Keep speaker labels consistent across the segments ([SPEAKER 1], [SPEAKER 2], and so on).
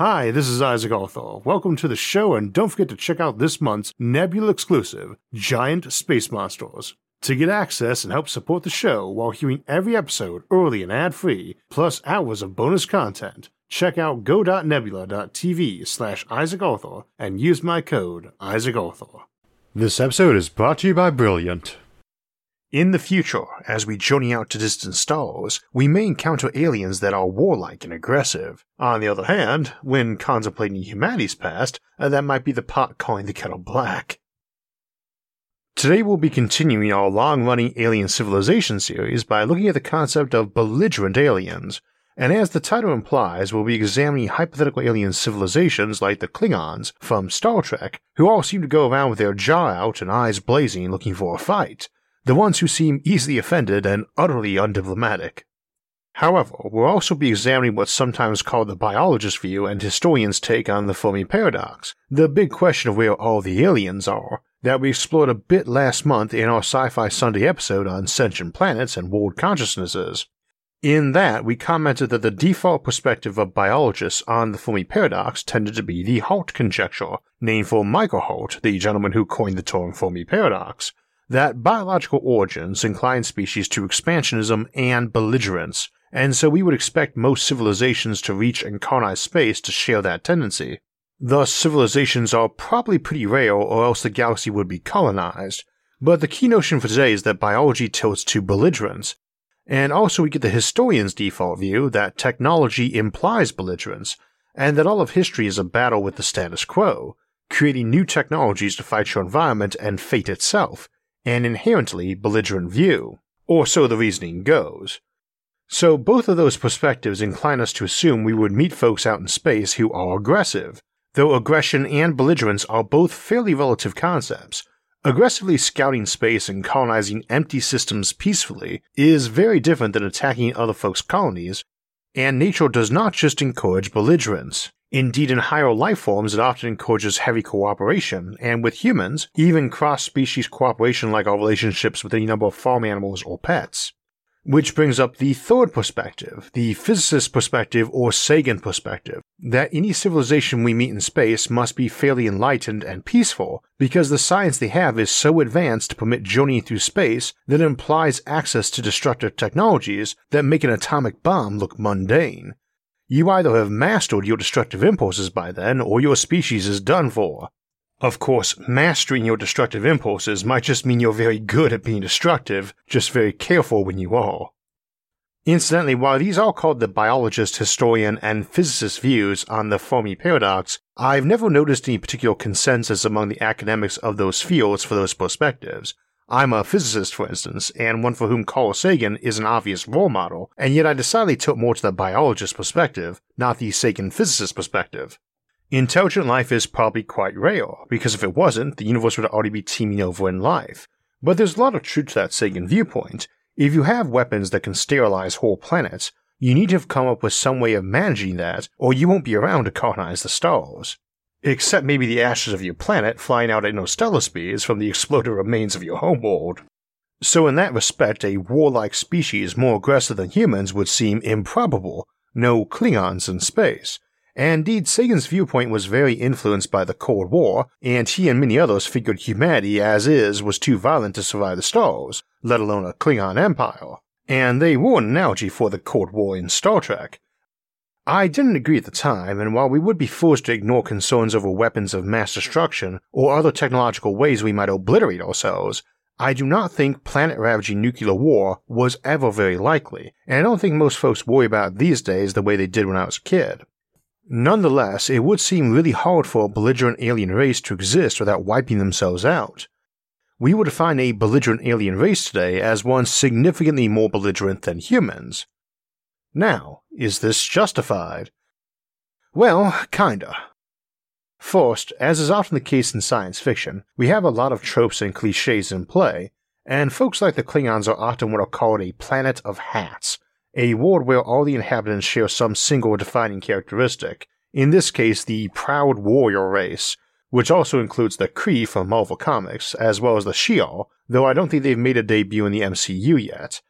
[SPEAKER 1] Hi, this is Isaac Arthur. Welcome to the show, and don't forget to check out this month's Nebula exclusive, Giant Space Monsters. To get access and help support the show while hearing every episode early and ad free, plus hours of bonus content, check out go.nebula.tv slash Isaac Arthur and use my code Isaac Arthur. This episode is brought to you by Brilliant. In the future, as we journey out to distant stars, we may encounter aliens that are warlike and aggressive. On the other hand, when contemplating humanity's past, uh, that might be the pot calling the kettle black. Today we'll be continuing our long-running alien civilization series by looking at the concept of belligerent aliens, and as the title implies, we'll be examining hypothetical alien civilizations like the Klingons from Star Trek, who all seem to go around with their jaw out and eyes blazing looking for a fight the ones who seem easily offended and utterly undiplomatic. However, we'll also be examining what's sometimes called the biologist view and historians' take on the Fermi paradox, the big question of where all the aliens are, that we explored a bit last month in our Sci Fi Sunday episode on sentient planets and world consciousnesses. In that, we commented that the default perspective of biologists on the Fermi paradox tended to be the Hart conjecture, named for Michael Hart, the gentleman who coined the term Fermi paradox, that biological origins incline species to expansionism and belligerence, and so we would expect most civilizations to reach and colonize space to share that tendency. Thus, civilizations are probably pretty rare, or else the galaxy would be colonized. But the key notion for today is that biology tilts to belligerence, and also we get the historian's default view that technology implies belligerence, and that all of history is a battle with the status quo, creating new technologies to fight your environment and fate itself, an inherently belligerent view, or so the reasoning goes. So both of those perspectives incline us to assume we would meet folks out in space who are aggressive, though aggression and belligerence are both fairly relative concepts. Aggressively scouting space and colonizing empty systems peacefully is very different than attacking other folks' colonies, and nature does not just encourage belligerence. Indeed, in higher life forms, it often encourages heavy cooperation, and with humans, even cross species cooperation like our relationships with any number of farm animals or pets. Which brings up the third perspective, the physicist perspective or Sagan perspective, that any civilization we meet in space must be fairly enlightened and peaceful because the science they have is so advanced to permit journeying through space that it implies access to destructive technologies that make an atomic bomb look mundane. You either have mastered your destructive impulses by then, or your species is done for. Of course, mastering your destructive impulses might just mean you're very good at being destructive, just very careful when you are. Incidentally, while these are called the biologist, historian, and physicist views on the Fermi paradox, I've never noticed any particular consensus among the academics of those fields for those perspectives. I'm a physicist, for instance, and one for whom Carl Sagan is an obvious role model, and yet I decidedly took more to the biologist perspective, not the Sagan physicist perspective. Intelligent life is probably quite rare, because if it wasn't, the universe would already be teeming over in life. But there's a lot of truth to that Sagan viewpoint. If you have weapons that can sterilize whole planets, you need to have come up with some way of managing that, or you won't be around to colonize the stars. Except maybe the ashes of your planet flying out at interstellar speeds from the exploded remains of your homeworld. So, in that respect, a warlike species more aggressive than humans would seem improbable. No Klingons in space. And indeed, Sagan's viewpoint was very influenced by the Cold War, and he and many others figured humanity as is was too violent to survive the stars, let alone a Klingon empire. And they were an analogy for the Cold War in Star Trek. I didn't agree at the time, and while we would be forced to ignore concerns over weapons of mass destruction or other technological ways we might obliterate ourselves, I do not think planet ravaging nuclear war was ever very likely, and I don't think most folks worry about these days the way they did when I was a kid. Nonetheless, it would seem really hard for a belligerent alien race to exist without wiping themselves out. We would define a belligerent alien race today as one significantly more belligerent than humans. Now, is this justified? Well, kinda. First, as is often the case in science fiction, we have a lot of tropes and cliches in play, and folks like the Klingons are often what are called a planet of hats, a world where all the inhabitants share some single defining characteristic, in this case the proud warrior race, which also includes the Kree from Marvel Comics, as well as the Shi'ar, though I don't think they've made a debut in the MCU yet.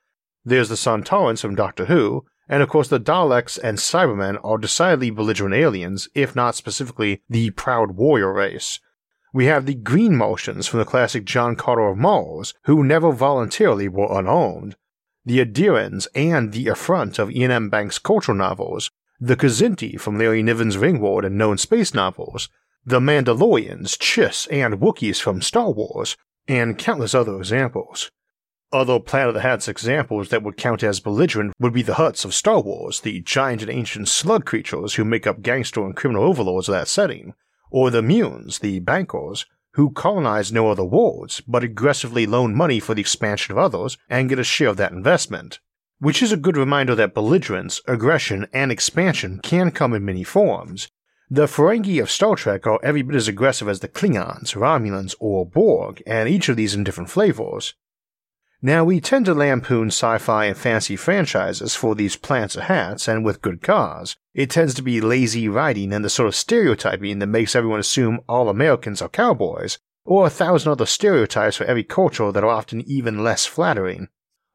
[SPEAKER 1] There's the Sontarans from Doctor Who, And of course, the Daleks and Cybermen are decidedly belligerent aliens, if not specifically the proud warrior race. We have the Green Martians from the classic John Carter of Mars, who never voluntarily were unarmed, the Idirans and the Affront of Iain M. Banks' cultural novels, the Kzinti from Larry Niven's Ringworld and known space novels, the Mandalorians, Chiss, and Wookiees from Star Wars, and countless other examples. Other Planet of the Hats examples that would count as belligerent would be the Hutts of Star Wars, the giant and ancient slug creatures who make up gangster and criminal overlords of that setting, or the Muuns, the bankers, who colonize no other worlds but aggressively loan money for the expansion of others and get a share of that investment. Which is a good reminder that belligerence, aggression, and expansion can come in many forms. The Ferengi of Star Trek are every bit as aggressive as the Klingons, Romulans, or Borg, and each of these in different flavors. Now, we tend to lampoon sci fi and fantasy franchises for these plants of hats, and with good cause. It tends to be lazy writing and the sort of stereotyping that makes everyone assume all Americans are cowboys, or a thousand other stereotypes for every culture that are often even less flattering.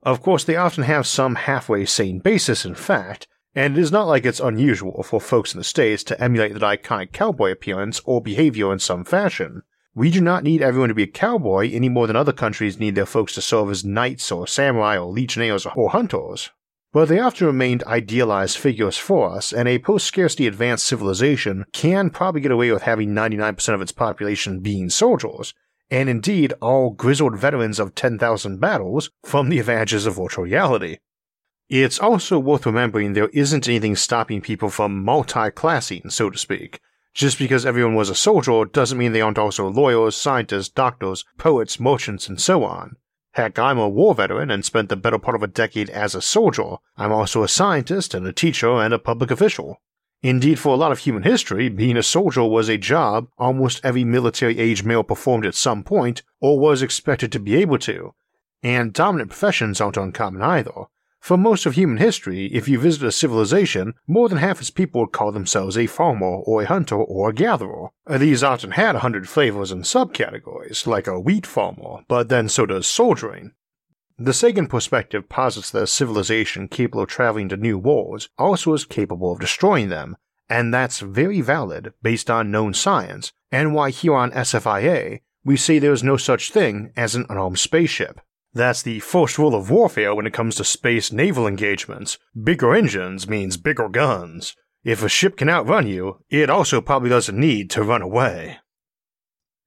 [SPEAKER 1] Of course, they often have some halfway sane basis in fact, and it is not like it's unusual for folks in the States to emulate that iconic cowboy appearance or behavior in some fashion. We do not need everyone to be a cowboy any more than other countries need their folks to serve as knights or samurai or legionnaires or hunters. But they often remained idealized figures for us, and a post scarcity advanced civilization can probably get away with having 99% of its population being soldiers, and indeed all grizzled veterans of 10,000 battles from the advantages of virtual reality. It's also worth remembering there isn't anything stopping people from multi classing, so to speak, just because everyone was a soldier doesn't mean they aren't also lawyers, scientists, doctors, poets, merchants, and so on. Heck, I'm a war veteran and spent the better part of a decade as a soldier. I'm also a scientist and a teacher and a public official. Indeed, for a lot of human history, being a soldier was a job almost every military age male performed at some point or was expected to be able to. And dominant professions aren't uncommon either. For most of human history, if you visit a civilization, more than half its people would call themselves a farmer or a hunter or a gatherer. Uh, these often had a hundred flavors and subcategories, like a wheat farmer, but then so does soldiering. The Sagan perspective posits that a civilization capable of traveling to new worlds also is capable of destroying them, and that's very valid based on known science, and why here on SFIA we say there is no such thing as an unarmed spaceship. That's the first rule of warfare when it comes to space naval engagements. Bigger engines means bigger guns. If a ship can outrun you, it also probably doesn't need to run away.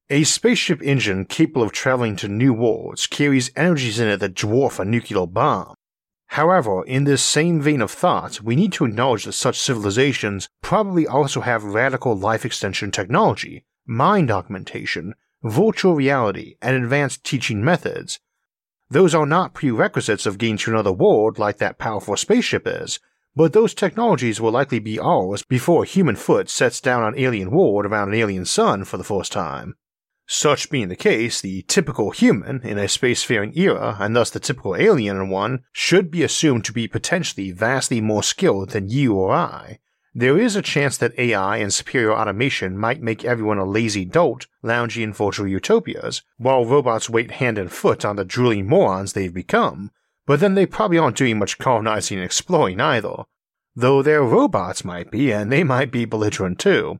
[SPEAKER 1] A spaceship engine capable of traveling to new worlds carries energies in it that dwarf a nuclear bomb. However, in this same vein of thought, we need to acknowledge that such civilizations probably also have radical life extension technology, mind augmentation, virtual reality, and advanced teaching methods those are not prerequisites of getting to another world like that powerful spaceship is, but those technologies will likely be ours before a human foot sets down on alien world around an alien sun for the first time. Such being the case, the typical human in a spacefaring era, and thus the typical alien in one, should be assumed to be potentially vastly more skilled than you or I, there is a chance that AI and superior automation might make everyone a lazy dolt lounging in virtual utopias, while robots wait hand and foot on the drooling morons they've become, but then they probably aren't doing much colonizing and exploring either. Though their robots might be, and they might be belligerent too.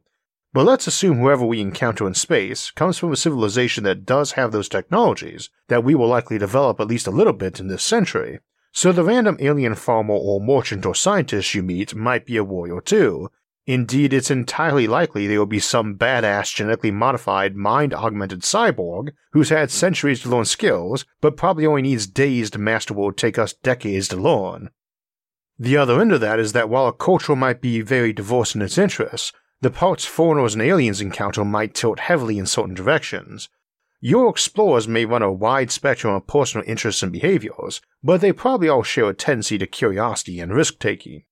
[SPEAKER 1] But let's assume whoever we encounter in space comes from a civilization that does have those technologies that we will likely develop at least a little bit in this century, so the random alien farmer or merchant or scientist you meet might be a warrior too. Indeed, it's entirely likely there will be some badass genetically modified mind augmented cyborg who's had centuries to learn skills, but probably only needs days to master what would take us decades to learn. The other end of that is that while a culture might be very diverse in its interests, the parts foreigners and aliens encounter might tilt heavily in certain directions, your explorers may run a wide spectrum of personal interests and behaviors, but they probably all share a tendency to curiosity and risk taking.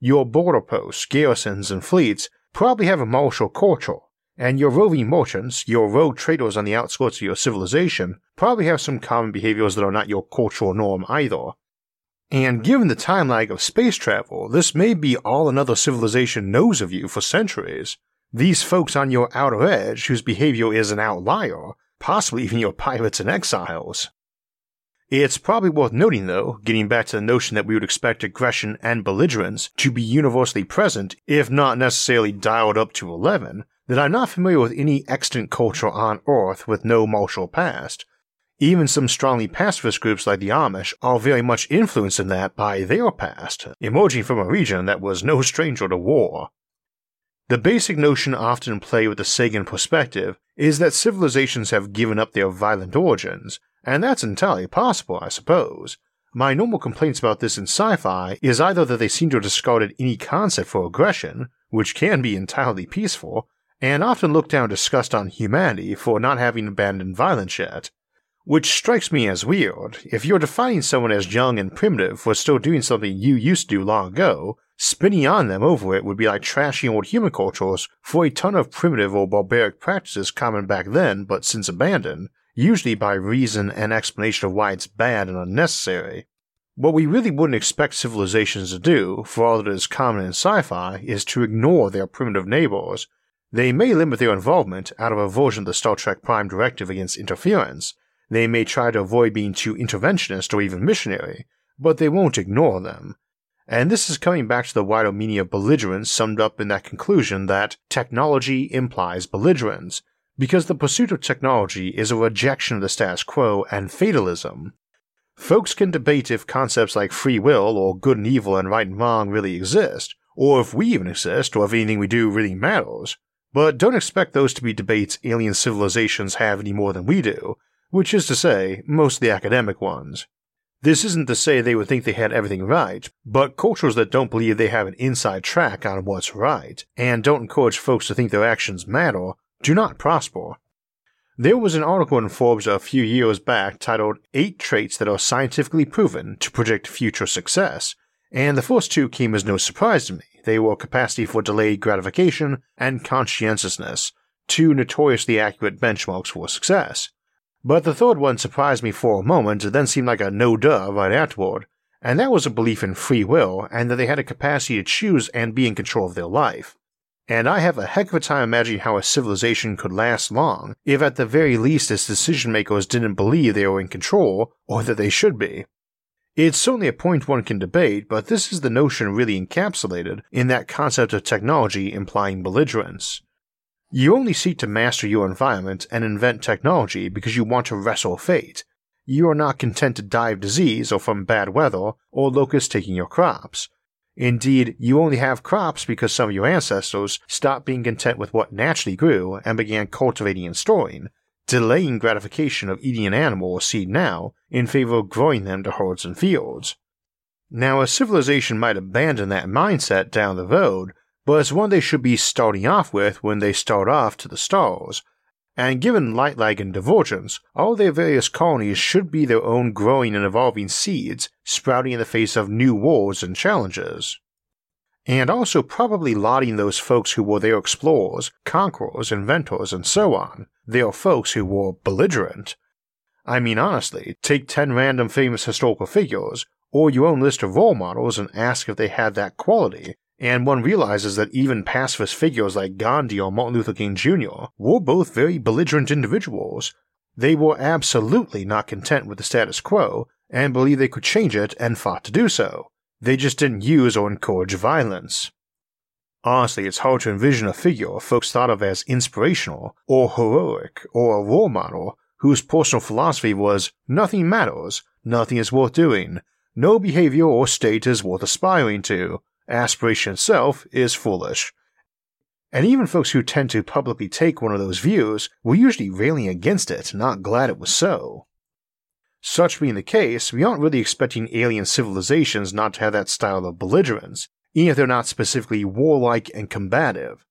[SPEAKER 1] Your border posts, garrisons, and fleets probably have a martial culture, and your roving merchants, your rogue traders on the outskirts of your civilization, probably have some common behaviors that are not your cultural norm either. And given the time lag of space travel, this may be all another civilization knows of you for centuries. These folks on your outer edge, whose behavior is an outlier, possibly even your pirates and exiles. It's probably worth noting, though, getting back to the notion that we would expect aggression and belligerence to be universally present, if not necessarily dialed up to 11, that I'm not familiar with any extant culture on Earth with no martial past. Even some strongly pacifist groups like the Amish are very much influenced in that by their past, emerging from a region that was no stranger to war. The basic notion often in play with the Sagan perspective is that civilizations have given up their violent origins, and that's entirely possible, I suppose. My normal complaints about this in sci fi is either that they seem to have discarded any concept for aggression, which can be entirely peaceful, and often look down disgust on humanity for not having abandoned violence yet. Which strikes me as weird. If you're defining someone as young and primitive for still doing something you used to do long ago, spinning on them over it would be like trashing old human cultures for a ton of primitive or barbaric practices common back then but since abandoned, usually by reason and explanation of why it's bad and unnecessary. What we really wouldn't expect civilizations to do, for all that is common in sci fi, is to ignore their primitive neighbors. They may limit their involvement out of aversion to the Star Trek Prime directive against interference. They may try to avoid being too interventionist or even missionary, but they won't ignore them. And this is coming back to the wider meaning of belligerence summed up in that conclusion that technology implies belligerence, because the pursuit of technology is a rejection of the status quo and fatalism. Folks can debate if concepts like free will or good and evil and right and wrong really exist, or if we even exist, or if anything we do really matters, but don't expect those to be debates alien civilizations have any more than we do, which is to say, most of the academic ones. This isn't to say they would think they had everything right, but cultures that don't believe they have an inside track on what's right, and don't encourage folks to think their actions matter, do not prosper. There was an article in Forbes a few years back titled Eight Traits That Are Scientifically Proven to Predict Future Success, and the first two came as no surprise to me. They were capacity for delayed gratification and conscientiousness, two notoriously accurate benchmarks for success. But the third one surprised me for a moment, then seemed like a no duh right afterward, and that was a belief in free will and that they had a capacity to choose and be in control of their life. And I have a heck of a time imagining how a civilization could last long if at the very least its decision makers didn't believe they were in control or that they should be. It's certainly a point one can debate, but this is the notion really encapsulated in that concept of technology implying belligerence. You only seek to master your environment and invent technology because you want to wrestle fate. You are not content to die of disease or from bad weather or locusts taking your crops. Indeed, you only have crops because some of your ancestors stopped being content with what naturally grew and began cultivating and storing, delaying gratification of eating an animal or seed now in favor of growing them to herds and fields. Now, a civilization might abandon that mindset down the road, but it's one they should be starting off with when they start off to the stars. And given light lag and divergence, all their various colonies should be their own growing and evolving seeds, sprouting in the face of new wars and challenges. And also probably lauding those folks who were their explorers, conquerors, inventors, and so on, their folks who were belligerent. I mean, honestly, take 10 random famous historical figures, or your own list of role models, and ask if they had that quality, and one realizes that even pacifist figures like Gandhi or Martin Luther King Jr. were both very belligerent individuals. They were absolutely not content with the status quo and believed they could change it and fought to do so. They just didn't use or encourage violence. Honestly, it's hard to envision a figure folks thought of as inspirational, or heroic, or a role model whose personal philosophy was nothing matters, nothing is worth doing, no behavior or state is worth aspiring to, aspiration itself is foolish. And even folks who tend to publicly take one of those views were usually railing against it, not glad it was so. Such being the case, we aren't really expecting alien civilizations not to have that style of belligerence, even if they're not specifically warlike and combative.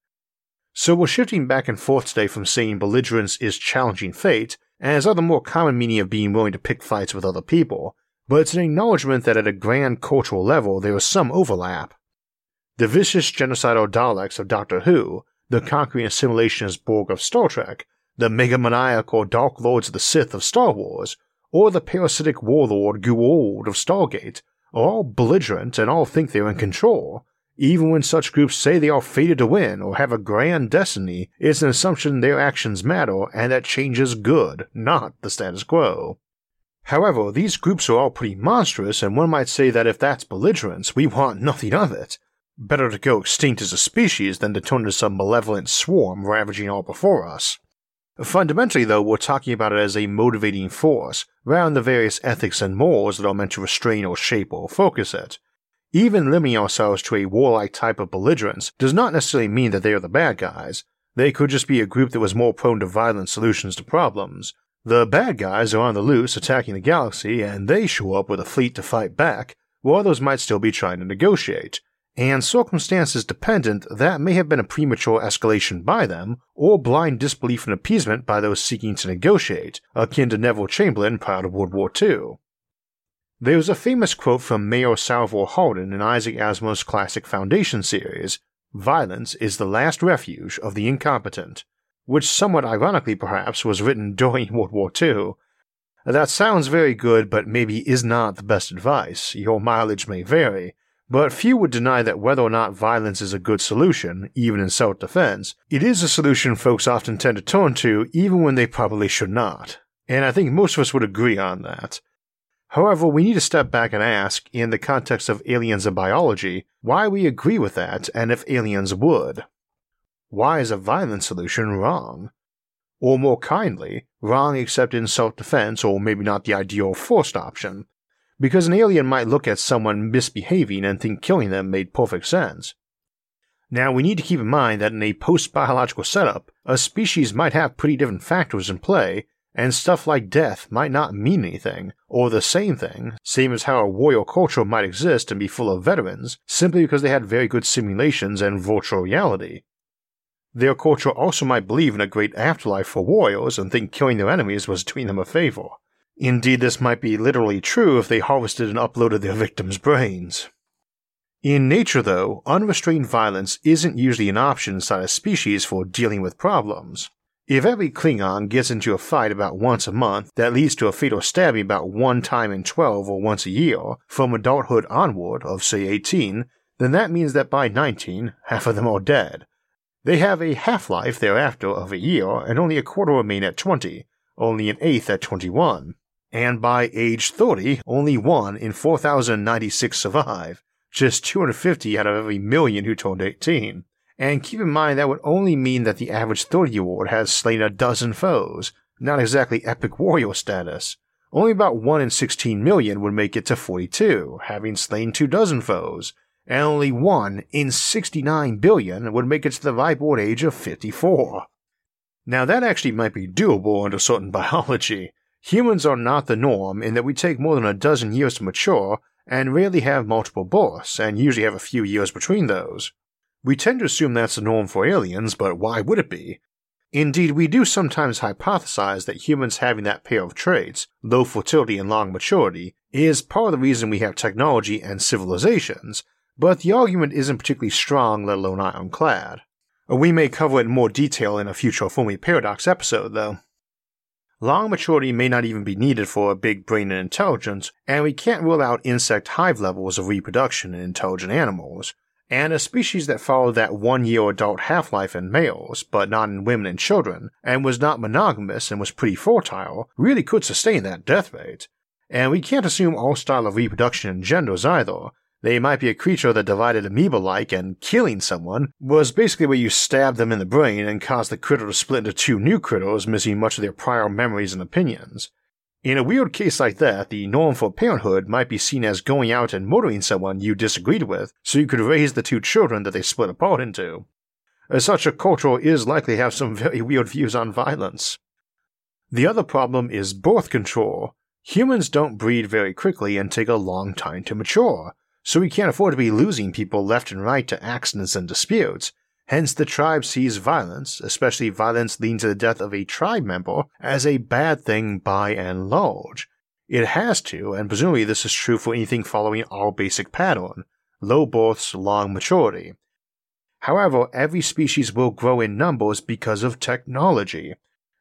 [SPEAKER 1] So we're shifting back and forth today from saying belligerence is challenging fate, as other more common meaning of being willing to pick fights with other people, but it's an acknowledgement that at a grand cultural level there is some overlap. The vicious genocidal Daleks of Doctor Who, the conquering assimilationist Borg of Star Trek, the megamaniacal Dark Lords of the Sith of Star Wars, or the parasitic warlord Goa'uld of Stargate are all belligerent and all think they're in control. Even when such groups say they are fated to win or have a grand destiny, it's an assumption their actions matter and that change is good, not the status quo. However, these groups are all pretty monstrous, and one might say that if that's belligerence, we want nothing of it. Better to go extinct as a species than to turn into some malevolent swarm ravaging all before us. Fundamentally, though, we're talking about it as a motivating force, rather than the various ethics and morals that are meant to restrain or shape or focus it. Even limiting ourselves to a warlike type of belligerence does not necessarily mean that they are the bad guys. They could just be a group that was more prone to violent solutions to problems. The bad guys are on the loose attacking the galaxy, and they show up with a fleet to fight back, while others might still be trying to negotiate and circumstances dependent, that may have been a premature escalation by them, or blind disbelief and appeasement by those seeking to negotiate, akin to Neville Chamberlain prior to World War II. There's a famous quote from Mayor Salvor Hardin in Isaac Asimov's classic Foundation series Violence is the last refuge of the incompetent, which somewhat ironically perhaps was written during World War II. That sounds very good, but maybe is not the best advice. Your mileage may vary, but few would deny that whether or not violence is a good solution, even in self defense, it is a solution folks often tend to turn to even when they probably should not. And I think most of us would agree on that. However, we need to step back and ask, in the context of aliens and biology, why we agree with that and if aliens would. Why is a violent solution wrong? Or more kindly, wrong except in self defense or maybe not the ideal forced option, because an alien might look at someone misbehaving and think killing them made perfect sense. Now, we need to keep in mind that in a post biological setup, a species might have pretty different factors in play, and stuff like death might not mean anything, or the same thing, same as how a warrior culture might exist and be full of veterans, simply because they had very good simulations and virtual reality. Their culture also might believe in a great afterlife for warriors and think killing their enemies was doing them a favor. Indeed, this might be literally true if they harvested and uploaded their victims' brains. In nature, though, unrestrained violence isn't usually an option inside a species for dealing with problems. If every Klingon gets into a fight about once a month that leads to a fatal stabbing about one time in 12 or once a year, from adulthood onward of say 18, then that means that by 19, half of them are dead. They have a half life thereafter of a year, and only a quarter remain at 20, only an eighth at 21 and by age 30, only one in 4,096 survive, just 250 out of every million who turned 18. And keep in mind that would only mean that the average 30 year old has slain a dozen foes, not exactly epic warrior status. Only about 1 in 16 million would make it to 42, having slain two dozen foes, and only 1 in 69 billion would make it to the ripe old age of 54. Now that actually might be doable under certain biology, Humans are not the norm in that we take more than a dozen years to mature and rarely have multiple births, and usually have a few years between those. We tend to assume that's the norm for aliens, but why would it be? Indeed, we do sometimes hypothesize that humans having that pair of traits, low fertility and long maturity, is part of the reason we have technology and civilizations, but the argument isn't particularly strong, let alone ironclad. We may cover it in more detail in a future Fermi Paradox episode, though. Long maturity may not even be needed for a big brain and intelligence, and we can't rule out insect hive levels of reproduction in intelligent animals. And a species that followed that one year adult half life in males, but not in women and children, and was not monogamous and was pretty fertile, really could sustain that death rate. And we can't assume all style of reproduction in genders either, they might be a creature that divided amoeba like, and killing someone was basically where you stabbed them in the brain and caused the critter to split into two new critters, missing much of their prior memories and opinions. In a weird case like that, the norm for parenthood might be seen as going out and murdering someone you disagreed with so you could raise the two children that they split apart into. As such a culture is likely to have some very weird views on violence. The other problem is birth control. Humans don't breed very quickly and take a long time to mature so we can't afford to be losing people left and right to accidents and disputes. Hence, the tribe sees violence, especially violence leading to the death of a tribe member, as a bad thing by and large. It has to, and presumably this is true for anything following our basic pattern low births, long maturity. However, every species will grow in numbers because of technology.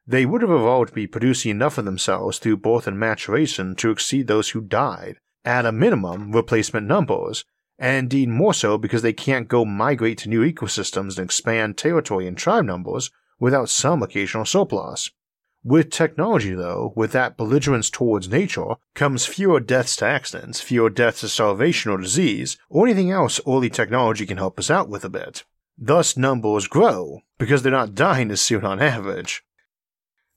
[SPEAKER 1] They would have evolved to be producing enough of themselves through birth and maturation to exceed those who died, at a minimum, replacement numbers, and indeed more so because they can't go migrate to new ecosystems and expand territory and tribe numbers without some occasional surplus. With technology, though, with that belligerence towards nature, comes fewer deaths to accidents, fewer deaths to starvation or disease, or anything else early technology can help us out with a bit. Thus, numbers grow, because they're not dying as soon on average.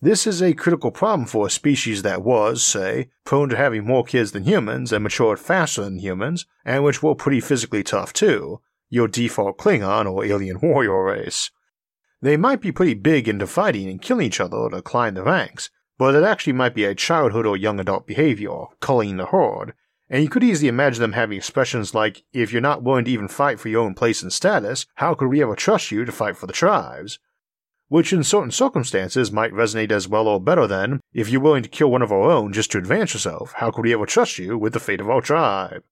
[SPEAKER 1] This is a critical problem for a species that was, say, prone to having more kids than humans and matured faster than humans, and which were pretty physically tough too, your default Klingon or alien warrior race. They might be pretty big into fighting and killing each other to climb the ranks, but it actually might be a childhood or young adult behavior, culling the horde, and you could easily imagine them having expressions like, if you're not willing to even fight for your own place and status, how could we ever trust you to fight for the tribes? Which in certain circumstances might resonate as well or better than, if you're willing to kill one of our own just to advance yourself, how could we ever trust you with the fate of our tribe?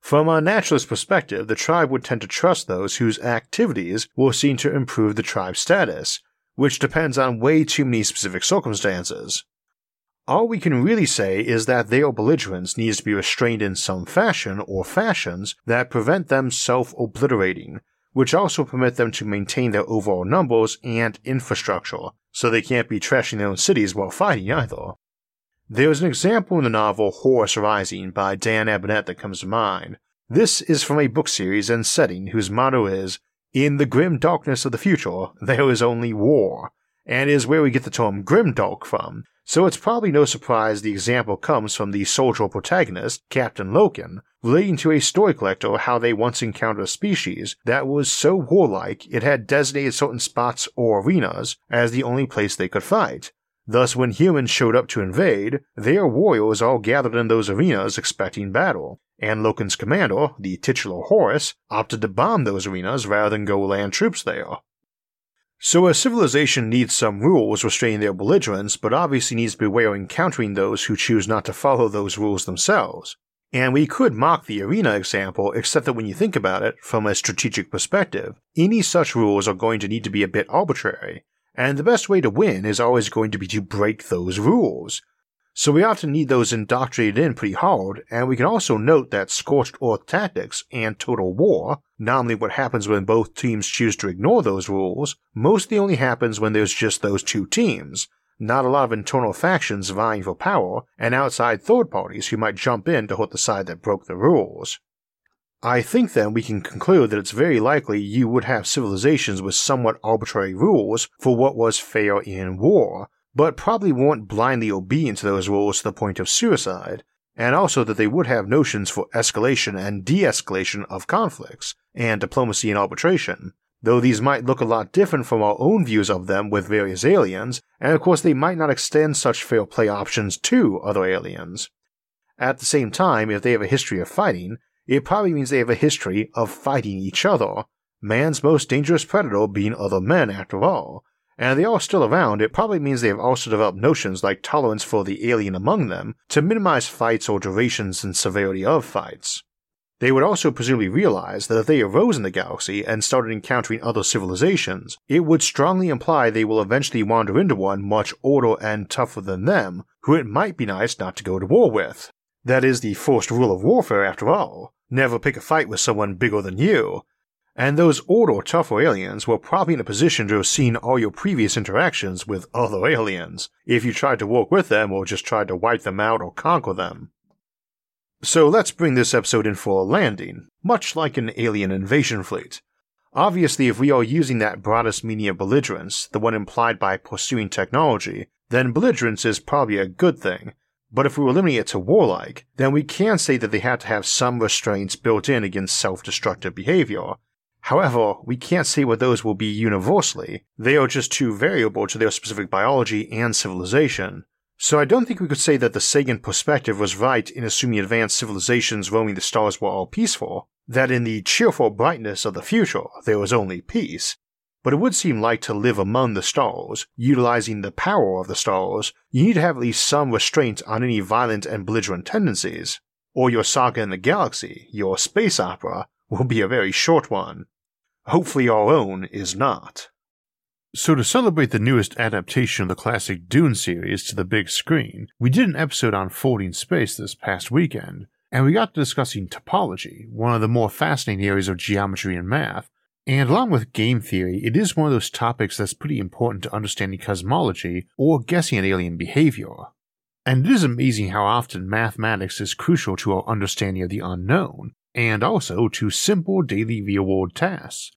[SPEAKER 1] From a naturalist perspective, the tribe would tend to trust those whose activities were seen to improve the tribe's status, which depends on way too many specific circumstances. All we can really say is that their belligerence needs to be restrained in some fashion or fashions that prevent them self obliterating, which also permit them to maintain their overall numbers and infrastructure, so they can't be trashing their own cities while fighting either. There's an example in the novel Horus Rising by Dan Abnett that comes to mind. This is from a book series and setting whose motto is, In the grim darkness of the future, there is only war, and is where we get the term grimdark from, so it's probably no surprise the example comes from the soldier protagonist, Captain Loken, relating to a story collector how they once encountered a species that was so warlike it had designated certain spots or arenas as the only place they could fight. Thus, when humans showed up to invade, their warriors all gathered in those arenas expecting battle, and Loken's commander, the titular Horus, opted to bomb those arenas rather than go land troops there. So a civilization needs some rules restraining their belligerence, but obviously needs to beware encountering those who choose not to follow those rules themselves. And we could mock the arena example, except that when you think about it, from a strategic perspective, any such rules are going to need to be a bit arbitrary, and the best way to win is always going to be to break those rules. So we often need those indoctrinated in pretty hard, and we can also note that scorched earth tactics and total war, nominally what happens when both teams choose to ignore those rules, mostly only happens when there's just those two teams, not a lot of internal factions vying for power, and outside third parties who might jump in to hurt the side that broke the rules. I think then we can conclude that it's very likely you would have civilizations with somewhat arbitrary rules for what was fair in war, but probably weren't blindly obedient to those rules to the point of suicide, and also that they would have notions for escalation and de escalation of conflicts, and diplomacy and arbitration, though these might look a lot different from our own views of them with various aliens, and of course they might not extend such fair play options to other aliens. At the same time, if they have a history of fighting, it probably means they have a history of fighting each other, man's most dangerous predator being other men after all, and they are still around, it probably means they have also developed notions like tolerance for the alien among them to minimize fights or durations and severity of fights. They would also presumably realize that if they arose in the galaxy and started encountering other civilizations, it would strongly imply they will eventually wander into one much older and tougher than them, who it might be nice not to go to war with. That is the first rule of warfare, after all. Never pick a fight with someone bigger than you, and those older, tougher aliens were probably in a position to have seen all your previous interactions with other aliens, if you tried to work with them or just tried to wipe them out or conquer them. So let's bring this episode in for a landing, much like an alien invasion fleet. Obviously, if we are using that broadest meaning of belligerence, the one implied by pursuing technology, then belligerence is probably a good thing. But if we were limiting it to warlike, then we can say that they had to have some restraints built in against self destructive behavior, However, we can't say what those will be universally, they are just too variable to their specific biology and civilization. So I don't think we could say that the Sagan perspective was right in assuming advanced civilizations roaming the stars were all peaceful, that in the cheerful brightness of the future there was only peace. But it would seem like to live among the stars, utilizing the power of the stars, you need to have at least some restraint on any violent and belligerent tendencies. Or your saga in the galaxy, your space opera, will be a very short one. Hopefully, our own is not.
[SPEAKER 2] So, to celebrate the newest adaptation of the classic Dune series to the big screen, we did an episode on folding space this past weekend, and we got to discussing topology, one of the more fascinating areas of geometry and math, And along with game theory, it is one of those topics that's pretty important to understanding cosmology or guessing at alien behavior. And it is amazing how often mathematics is crucial to our understanding of the unknown, and also to simple daily real world tasks.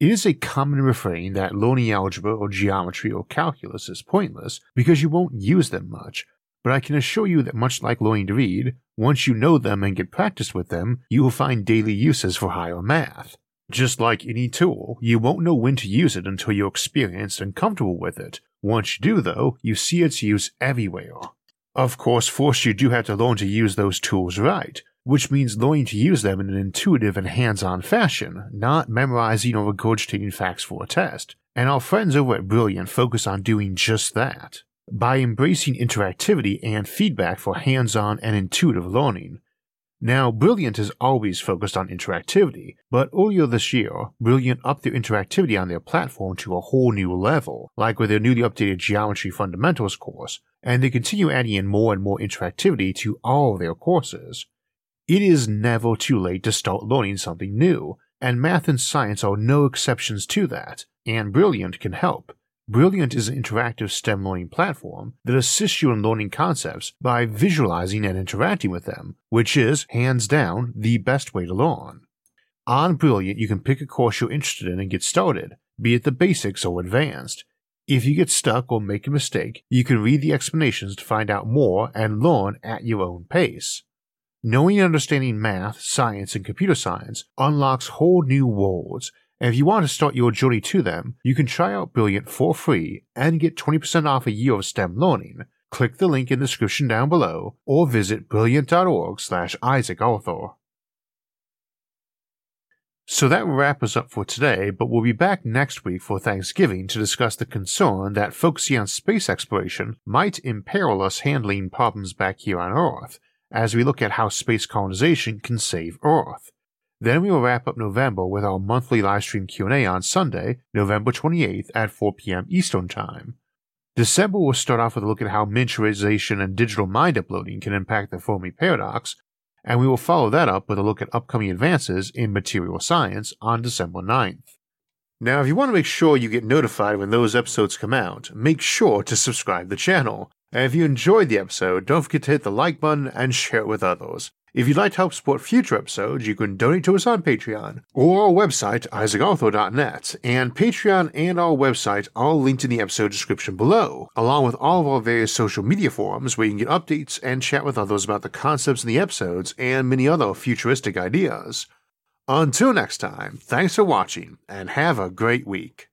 [SPEAKER 2] It is a common refrain that learning algebra or geometry or calculus is pointless because you won't use them much, but I can assure you that much like learning to read, once you know them and get practice with them, you will find daily uses for higher math. Just like any tool, you won't know when to use it until you're experienced and comfortable with it. Once you do, though, you see its use everywhere. Of course, first you do have to learn to use those tools right, which means learning to use them in an intuitive and hands on fashion, not memorizing or regurgitating facts for a test. And our friends over at Brilliant focus on doing just that. By embracing interactivity and feedback for hands on and intuitive learning. Now, Brilliant has always focused on interactivity, but earlier this year, Brilliant upped their interactivity on their platform to a whole new level, like with their newly updated Geometry Fundamentals course, and they continue adding in more and more interactivity to all their courses. It is never too late to start learning something new, and math and science are no exceptions to that, and Brilliant can help. Brilliant is an interactive STEM learning platform that assists you in learning concepts by visualizing and interacting with them, which is, hands down, the best way to learn. On Brilliant, you can pick a course you're interested in and get started, be it the basics or advanced. If you get stuck or make a mistake, you can read the explanations to find out more and learn at your own pace. Knowing and understanding math, science, and computer science unlocks whole new worlds, and if you want to start your journey to them, you can try out Brilliant for free and get 20% off a year of STEM learning. Click the link in the description down below or visit brilliant.org slash Isaac Arthur. So that will wrap us up for today, but we'll be back next week for Thanksgiving to discuss the concern that focusing on space exploration might imperil us handling problems back here on Earth, as we look at how space colonization can save Earth. Then we will wrap up November with our monthly livestream Q&A on Sunday, November 28th at 4 p.m. Eastern Time. December will start off with a look at how miniaturization and digital mind uploading can impact the Fermi paradox, and we will follow that up with a look at upcoming advances in material science on December 9th. Now, if you want to make sure you get notified when those episodes come out, make sure to subscribe the channel. And if you enjoyed the episode, don't forget to hit the like button and share it with others. If you'd like to help support future episodes, you can donate to us on Patreon or our website, isaacarthur.net. And Patreon and our website are linked in the episode description below, along with all of our various social media forums where you can get updates and chat with others about the concepts in the episodes and many other futuristic ideas. Until next time, thanks for watching and have a great week.